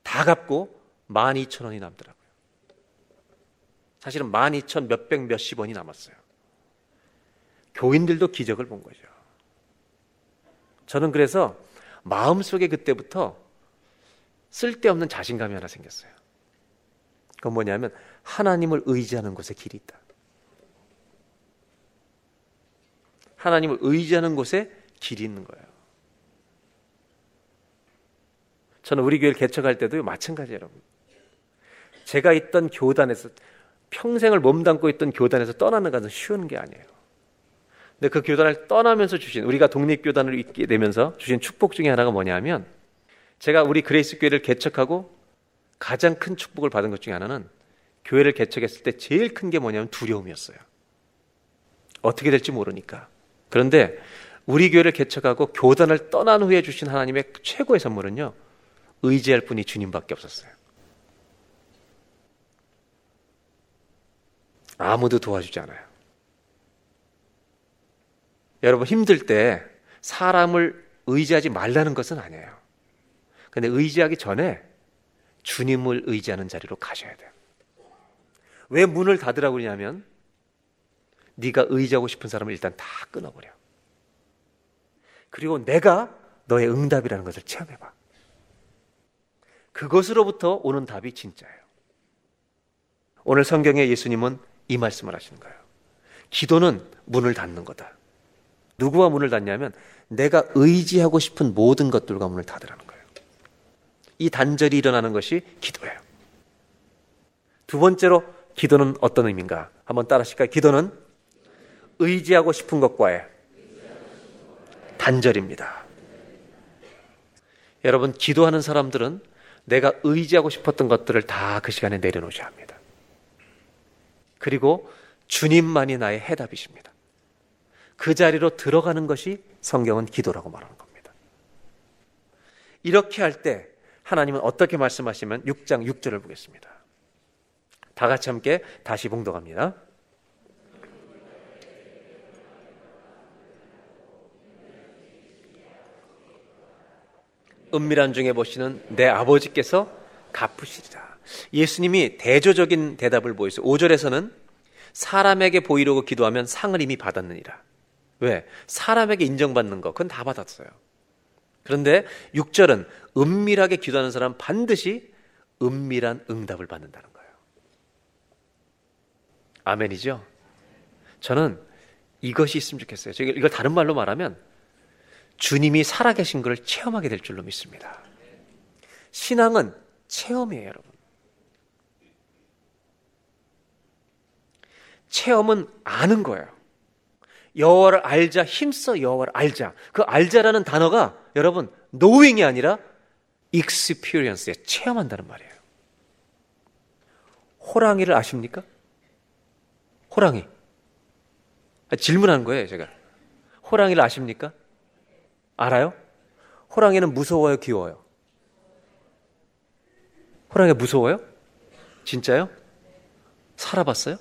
Speaker 3: 다 갚고 12,000원이 남더라고요. 사실은 12,000 몇백 몇십 원이 남았어요. 교인들도 기적을 본 거죠. 저는 그래서 마음속에 그때부터 쓸데없는 자신감이 하나 생겼어요. 그건 뭐냐면 하나님을 의지하는 곳에 길이 있다. 하나님을 의지하는 곳에 길이 있는 거예요. 저는 우리 교회를 개척할 때도 마찬가지예요, 여러분. 제가 있던 교단에서 평생을 몸담고 있던 교단에서 떠나는 것은 쉬운 게 아니에요. 근데 그 교단을 떠나면서 주신 우리가 독립 교단을 있게 되면서 주신 축복 중에 하나가 뭐냐면 제가 우리 그레이스 교회를 개척하고 가장 큰 축복을 받은 것 중에 하나는 교회를 개척했을 때 제일 큰 게 뭐냐면 두려움이었어요. 어떻게 될지 모르니까. 그런데 우리 교회를 개척하고 교단을 떠난 후에 주신 하나님의 최고의 선물은요. 의지할 분이 주님밖에 없었어요. 아무도 도와주지 않아요. 여러분 힘들 때 사람을 의지하지 말라는 것은 아니에요. 근데 의지하기 전에 주님을 의지하는 자리로 가셔야 돼요. 왜 문을 닫으라고 그러냐면 네가 의지하고 싶은 사람을 일단 다 끊어버려. 그리고 내가 너의 응답이라는 것을 체험해봐. 그것으로부터 오는 답이 진짜예요. 오늘 성경에 예수님은 이 말씀을 하시는 거예요. 기도는 문을 닫는 거다. 누구와 문을 닫냐면 내가 의지하고 싶은 모든 것들과 문을 닫으라는 거예요. 이 단절이 일어나는 것이 기도예요. 두 번째로 기도는 어떤 의미인가? 한번 따라 하실까요? 기도는 의지하고 싶은 것과의 단절입니다. 여러분, 기도하는 사람들은 내가 의지하고 싶었던 것들을 다 그 시간에 내려놓으셔야 합니다. 그리고 주님만이 나의 해답이십니다. 그 자리로 들어가는 것이 성경은 기도라고 말하는 겁니다. 이렇게 할 때 하나님은 어떻게 말씀하시면 6장 6절을 보겠습니다. 다 같이 함께 다시 봉독합니다. 은밀한 중에 보시는 내 아버지께서 갚으시리라. 예수님이 대조적인 대답을 보이세요. 5절에서는 사람에게 보이려고 기도하면 상을 이미 받았느니라. 왜? 사람에게 인정받는 거, 그건 다 받았어요. 그런데 6절은 은밀하게 기도하는 사람 반드시 은밀한 응답을 받는다는 거예요. 아멘이죠? 저는 이것이 있으면 좋겠어요. 이걸 다른 말로 말하면 주님이 살아계신 것을 체험하게 될 줄로 믿습니다. 신앙은 체험이에요, 여러분. 체험은 아는 거예요. 여호와를 알자, 힘써 여호와를 알자. 그 알자라는 단어가 여러분 knowing이 아니라 experience에 체험한다는 말이에요. 호랑이를 아십니까? 호랑이. 아, 질문하는 거예요, 제가. 호랑이를 아십니까? 알아요? 호랑이는 무서워요, 귀여워요? 호랑이가 무서워요? 진짜요? 살아봤어요?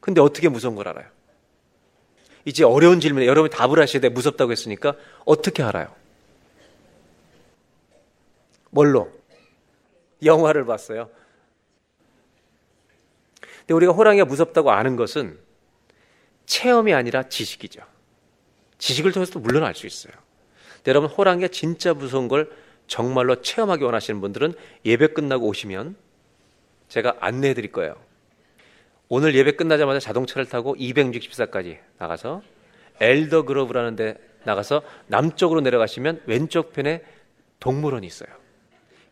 Speaker 3: 근데 어떻게 무서운 걸 알아요? 이제 어려운 질문에 여러분이 답을 하셔야 돼. 무섭다고 했으니까 어떻게 알아요? 뭘로? 영화를 봤어요. 근데 우리가 호랑이가 무섭다고 아는 것은 체험이 아니라 지식이죠. 지식을 통해서도 물론 알 수 있어요. 여러분 호랑이가 진짜 무서운 걸 정말로 체험하기 원하시는 분들은 예배 끝나고 오시면 제가 안내해 드릴 거예요. 오늘 예배 끝나자마자 자동차를 타고 264까지 나가서 엘더 그로브라는 데 나가서 남쪽으로 내려가시면 왼쪽 편에 동물원이 있어요.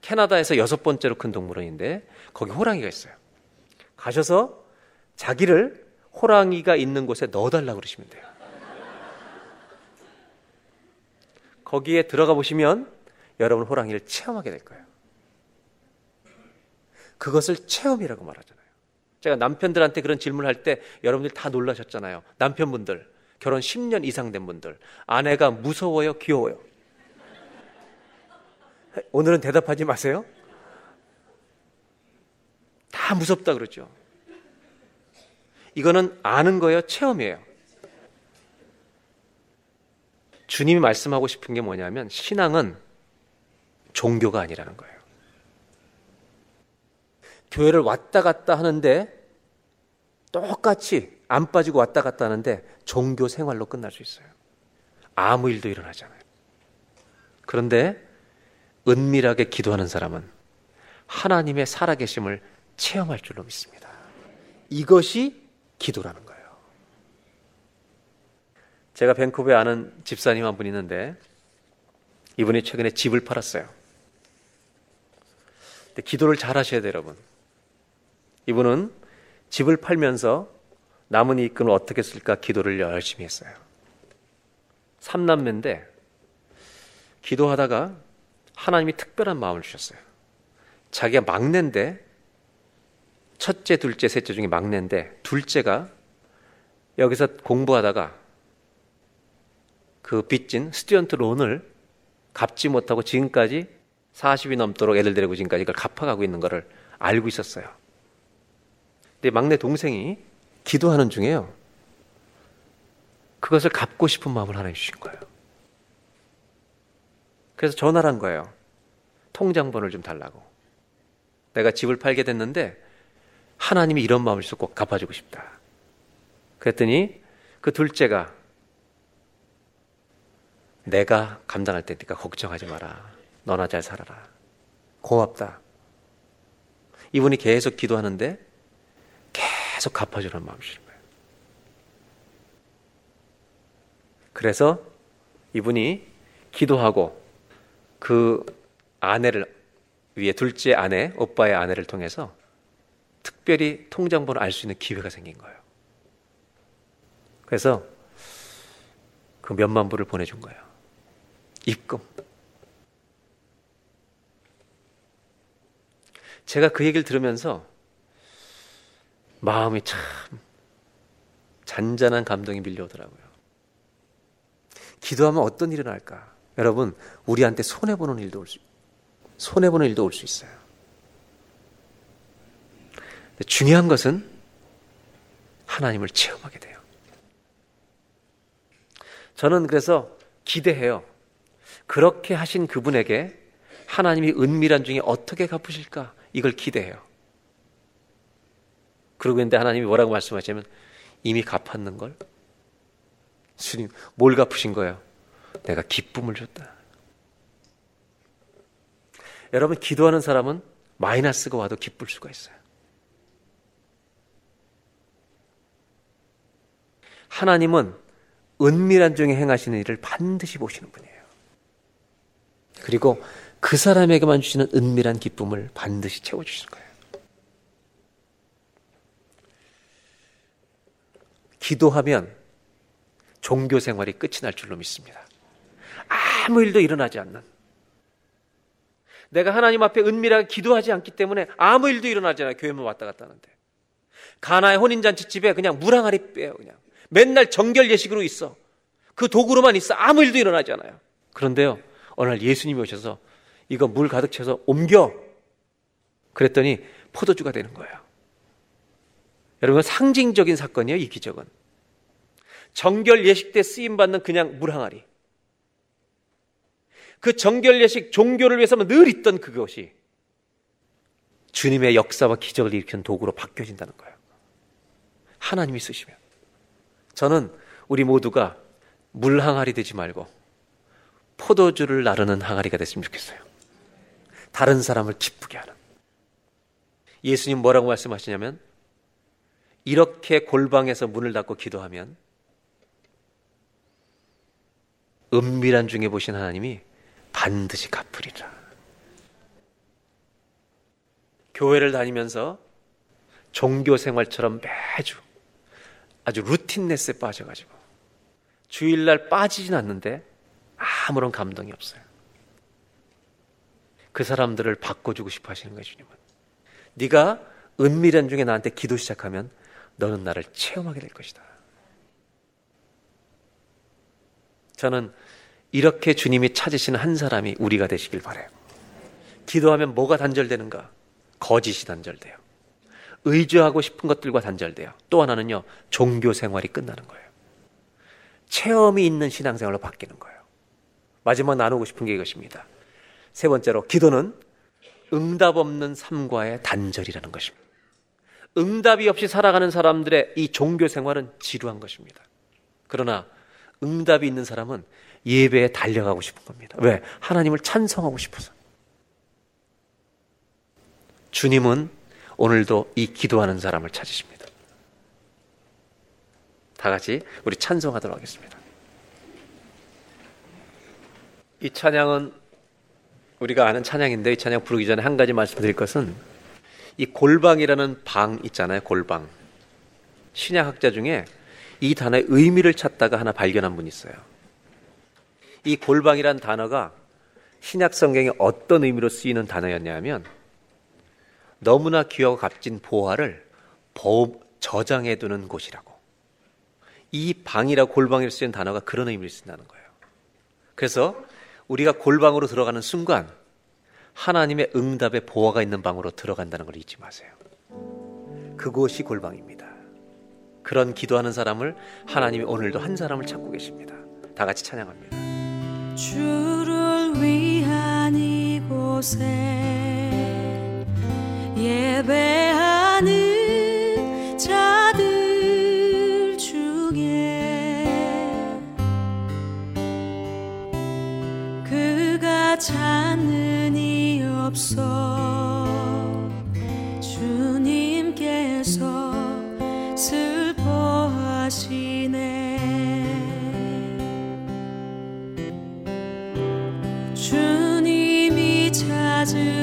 Speaker 3: 캐나다에서 여섯 번째로 큰 동물원인데 거기 호랑이가 있어요. 가셔서 자기를 호랑이가 있는 곳에 넣어달라고 그러시면 돼요. 거기에 들어가 보시면 여러분 호랑이를 체험하게 될 거예요. 그것을 체험이라고 말하잖아요. 제가 남편들한테 그런 질문을 할때 여러분들 다 놀라셨잖아요. 남편분들, 결혼 10년 이상 된 분들, 아내가 무서워요, 귀여워요? 오늘은 대답하지 마세요. 다 무섭다 그러죠. 이거는 아는 거예요, 체험이에요. 주님이 말씀하고 싶은 게 뭐냐면 신앙은 종교가 아니라는 거예요. 교회를 왔다 갔다 하는데 똑같이 안 빠지고 왔다 갔다 하는데 종교 생활로 끝날 수 있어요. 아무 일도 일어나잖아요. 그런데 은밀하게 기도하는 사람은 하나님의 살아계심을 체험할 줄로 믿습니다. 이것이 기도라는 거예요. 제가 밴쿠버에 아는 집사님 한 분 있는데 이분이 최근에 집을 팔았어요. 근데 기도를 잘 하셔야 돼요, 여러분. 이분은 집을 팔면서 남은 이익금을 어떻게 쓸까 기도를 열심히 했어요. 삼남매인데 기도하다가 하나님이 특별한 마음을 주셨어요. 자기가 막내인데 첫째, 둘째, 셋째 중에 막내인데 둘째가 여기서 공부하다가 그 빚진 student loan을 갚지 못하고 지금까지 40이 넘도록 애들 데리고 지금까지 이걸 갚아가고 있는 것을 알고 있었어요. 근데 막내 동생이 기도하는 중에요. 그것을 갚고 싶은 마음을 하나님 주신 거예요. 그래서 전화를 한 거예요. 통장번호를 좀 달라고. 내가 집을 팔게 됐는데 하나님이 이런 마음을 주셔서 꼭 갚아주고 싶다. 그랬더니 그 둘째가 내가 감당할 테니까 걱정하지 마라. 너나 잘 살아라. 고맙다. 이분이 계속 기도하는데 계속 갚아주는 마음이 주신 거예요. 그래서 이분이 기도하고 그 아내를 위에 둘째 아내, 오빠의 아내를 통해서 특별히 통장번호 알 수 있는 기회가 생긴 거예요. 그래서 그 몇만 불을 보내준 거예요. 입금. 제가 그 얘기를 들으면서 마음이 참 잔잔한 감동이 밀려오더라고요. 기도하면 어떤 일이 날까? 여러분, 우리한테 손해 보는 일도 올 수, 손해 보는 일도 올 수 있어요. 중요한 것은 하나님을 체험하게 돼요. 저는 그래서 기대해요. 그렇게 하신 그분에게 하나님이 은밀한 중에 어떻게 갚으실까? 이걸 기대해요. 그러고 있는데 하나님이 뭐라고 말씀하시냐면 이미 갚았는 걸. 주님, 뭘 갚으신 거예요? 내가 기쁨을 줬다. 여러분, 기도하는 사람은 마이너스가 와도 기쁠 수가 있어요. 하나님은 은밀한 중에 행하시는 일을 반드시 보시는 분이에요. 그리고 그 사람에게만 주시는 은밀한 기쁨을 반드시 채워주시는 거예요. 기도하면 종교 생활이 끝이 날 줄로 믿습니다. 아무 일도 일어나지 않는. 내가 하나님 앞에 은밀하게 기도하지 않기 때문에 아무 일도 일어나지 않아요. 교회만 왔다 갔다 하는데. 가나의 혼인잔치 집에 그냥 물 항아리 빼요, 그냥. 맨날 정결 예식으로 있어. 그 도구로만 있어. 아무 일도 일어나지 않아요. 그런데요, 어느 날 예수님이 오셔서 이거 물 가득 채워서 옮겨. 그랬더니 포도주가 되는 거예요. 여러분, 상징적인 사건이에요, 이 기적은. 정결 예식 때 쓰임받는 그냥 물 항아리. 그 정결 예식 종교를 위해서만 늘 있던 그것이 주님의 역사와 기적을 일으키는 도구로 바뀌어진다는 거예요. 하나님이 쓰시면. 저는 우리 모두가 물 항아리 되지 말고 포도주를 나르는 항아리가 됐으면 좋겠어요. 다른 사람을 기쁘게 하는. 예수님 뭐라고 말씀하시냐면 이렇게 골방에서 문을 닫고 기도하면 은밀한 중에 보신 하나님이 반드시 갚으리라. 교회를 다니면서 종교 생활처럼 매주 아주 루틴네스에 빠져가지고 주일날 빠지진 않는데 아무런 감동이 없어요. 그 사람들을 바꿔주고 싶어 하시는 거예요, 주님은. 네가 은밀한 중에 나한테 기도 시작하면 너는 나를 체험하게 될 것이다. 저는 이렇게 주님이 찾으시는 한 사람이 우리가 되시길 바래요. 기도하면 뭐가 단절되는가? 거짓이 단절돼요. 의지하고 싶은 것들과 단절돼요. 또 하나는요, 종교 생활이 끝나는 거예요. 체험이 있는 신앙생활로 바뀌는 거예요. 마지막 나누고 싶은 게 이것입니다. 세 번째로, 기도는 응답 없는 삶과의 단절이라는 것입니다. 응답이 없이 살아가는 사람들의 이 종교 생활은 지루한 것입니다. 그러나 응답이 있는 사람은 예배에 달려가고 싶은 겁니다. 왜? 하나님을 찬성하고 싶어서. 주님은 오늘도 이 기도하는 사람을 찾으십니다. 다 같이 우리 찬송하도록 하겠습니다. 이 찬양은 우리가 아는 찬양인데 이 찬양 부르기 전에 한 가지 말씀드릴 것은 이 골방이라는 방 있잖아요. 골방. 신약학자 중에 이 단어의 의미를 찾다가 하나 발견한 분이 있어요. 이 골방이란 단어가 신약 성경에 어떤 의미로 쓰이는 단어였냐면 너무나 귀하고 값진 보화를 저장해 두는 곳이라고. 이 방이라 골방이라 쓰이는 단어가 그런 의미를 쓴다는 거예요. 그래서 우리가 골방으로 들어가는 순간 하나님의 응답의 보화가 있는 방으로 들어간다는 걸 잊지 마세요. 그곳이 골방입니다. 그런 기도하는 사람을 하나님이 오늘도 한 사람을 찾고 계십니다. 다 같이 찬양합니다.
Speaker 4: 주를 위한 이곳에 예배하는 찾는 이 없어. 주님께서 슬퍼하시네. 주님이 찾으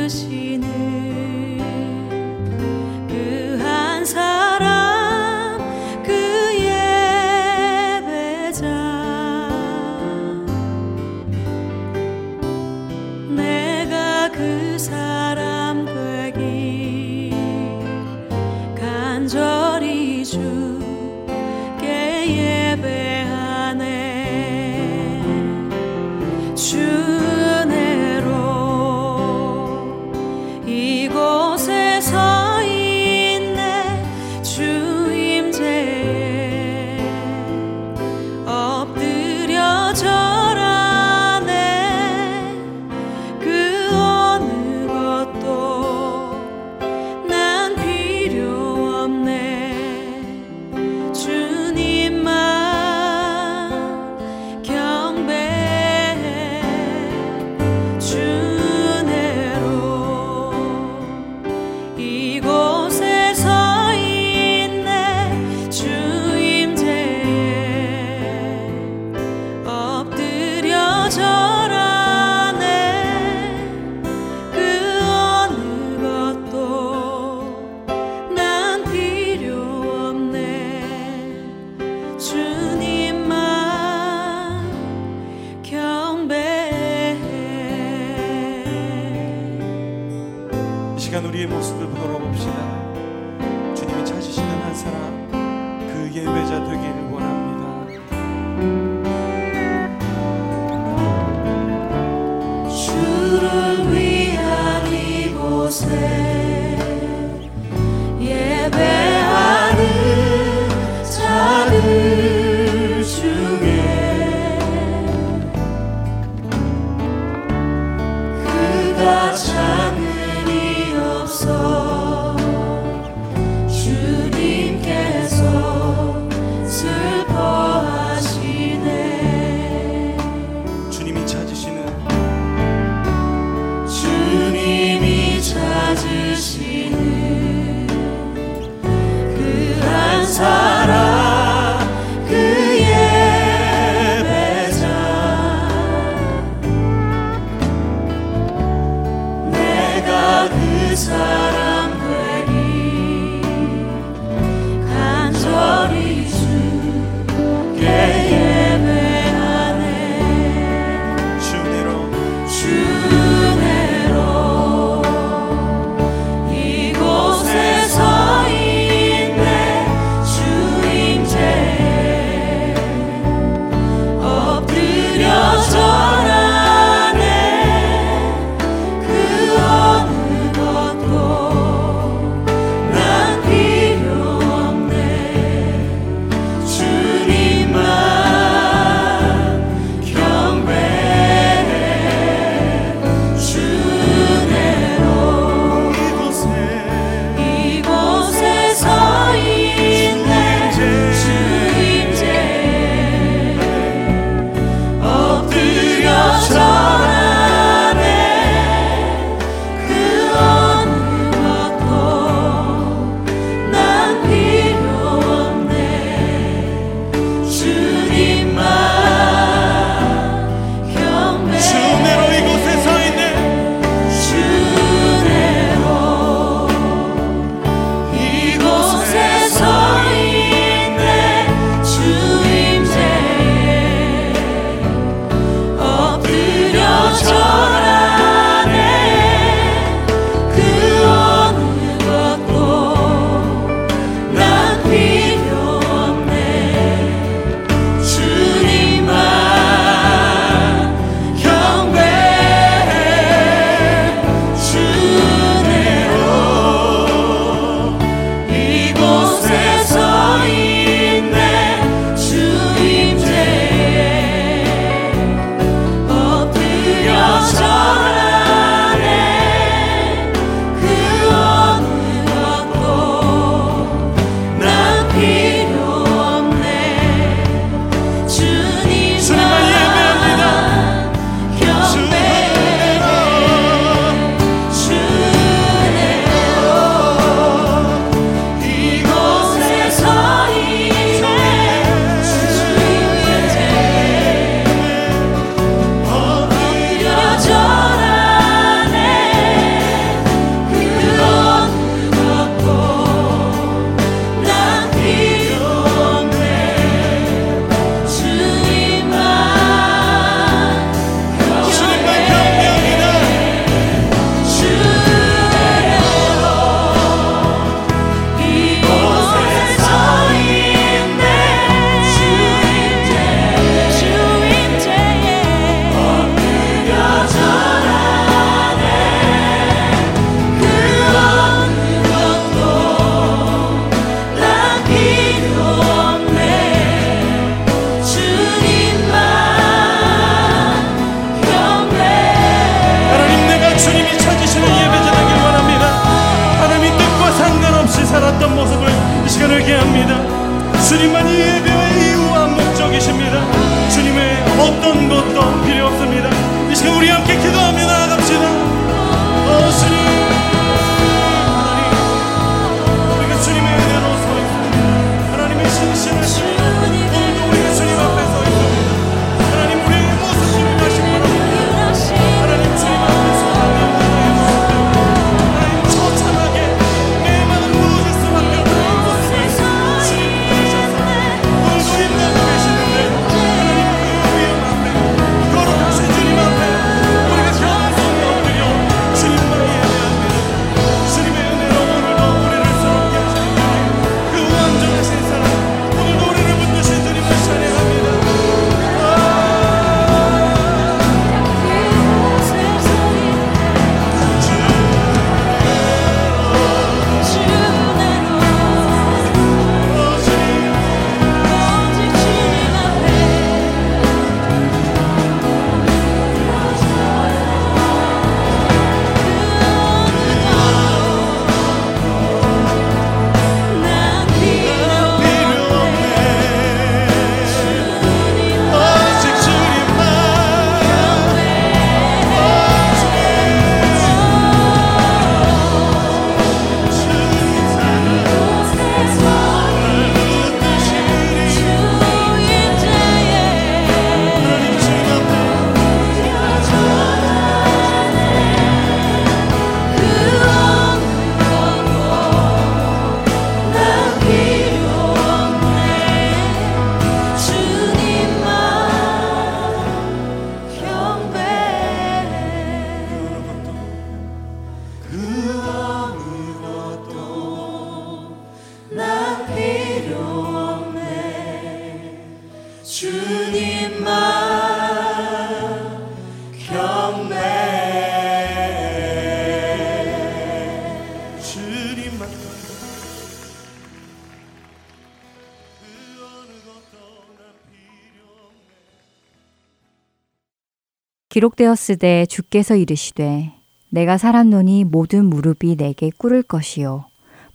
Speaker 1: 기록되었으되 주께서 이르시되 내가 살았노니 모든 무릎이 내게 꿇을 것이요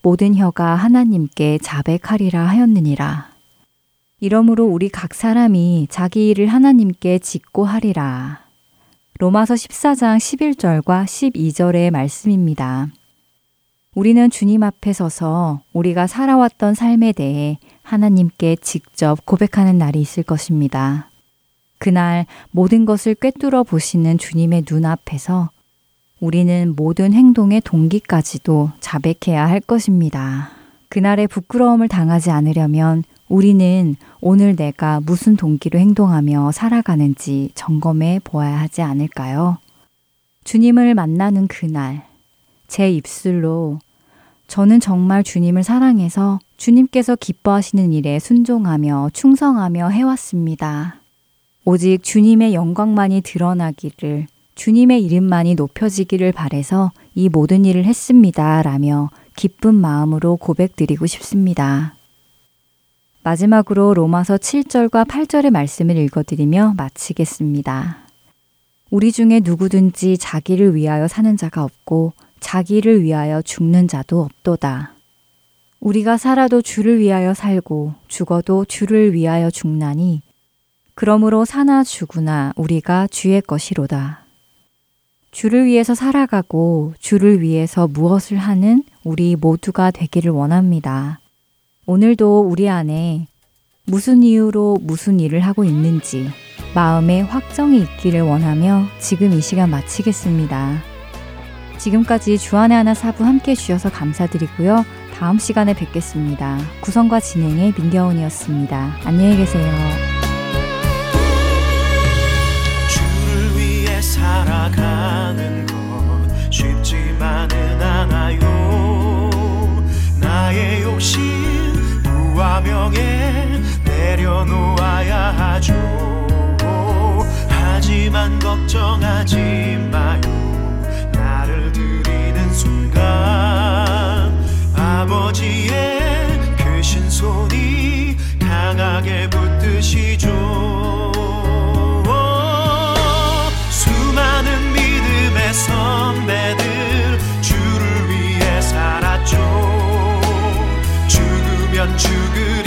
Speaker 1: 모든 혀가 하나님께 자백하리라 하였느니라. 이러므로 우리 각 사람이 자기 일을 하나님께 짓고 하리라. 로마서 14장 11절과 12절의 말씀입니다. 우리는 주님 앞에 서서 우리가 살아왔던 삶에 대해 하나님께 직접 고백하는 날이 있을 것입니다. 그날 모든 것을 꿰뚫어 보시는 주님의 눈앞에서 우리는 모든 행동의 동기까지도 자백해야 할 것입니다. 그날의 부끄러움을 당하지 않으려면 우리는 오늘 내가 무슨 동기로 행동하며 살아가는지 점검해 보아야 하지 않을까요? 주님을 만나는 그날, 제 입술로 저는 정말 주님을 사랑해서 주님께서 기뻐하시는 일에 순종하며 충성하며 해왔습니다. 오직 주님의 영광만이 드러나기를, 주님의 이름만이 높여지기를 바래서 이 모든 일을 했습니다. 라며 기쁜 마음으로 고백드리고 싶습니다. 마지막으로 로마서 7절과 8절의 말씀을 읽어드리며 마치겠습니다. 우리 중에 누구든지 자기를 위하여 사는 자가 없고 자기를 위하여 죽는 자도 없도다. 우리가 살아도 주를 위하여 살고 죽어도 주를 위하여 죽나니 그러므로 사나 죽으나 우리가 주의 것이로다. 주를 위해서 살아가고 주를 위해서 무엇을 하는 우리 모두가 되기를 원합니다. 오늘도 우리 안에 무슨 이유로 무슨 일을 하고 있는지 마음에 확정이 있기를 원하며 지금 이 시간 마치겠습니다. 지금까지 주안의 하나 사부 함께 해주셔서 감사드리고요. 다음 시간에 뵙겠습니다. 구성과 진행의 민경훈이었습니다. 안녕히 계세요.
Speaker 5: 살아가는 것 쉽지만은 않아요. 나의 욕심 부와 명예 내려놓아야 하죠. 하지만 걱정하지 마요. 나를 들이는 순간 아버지의 크신 손이 강하게 붙드시죠 선배들 주를 위해 살았죠. 죽으면 죽으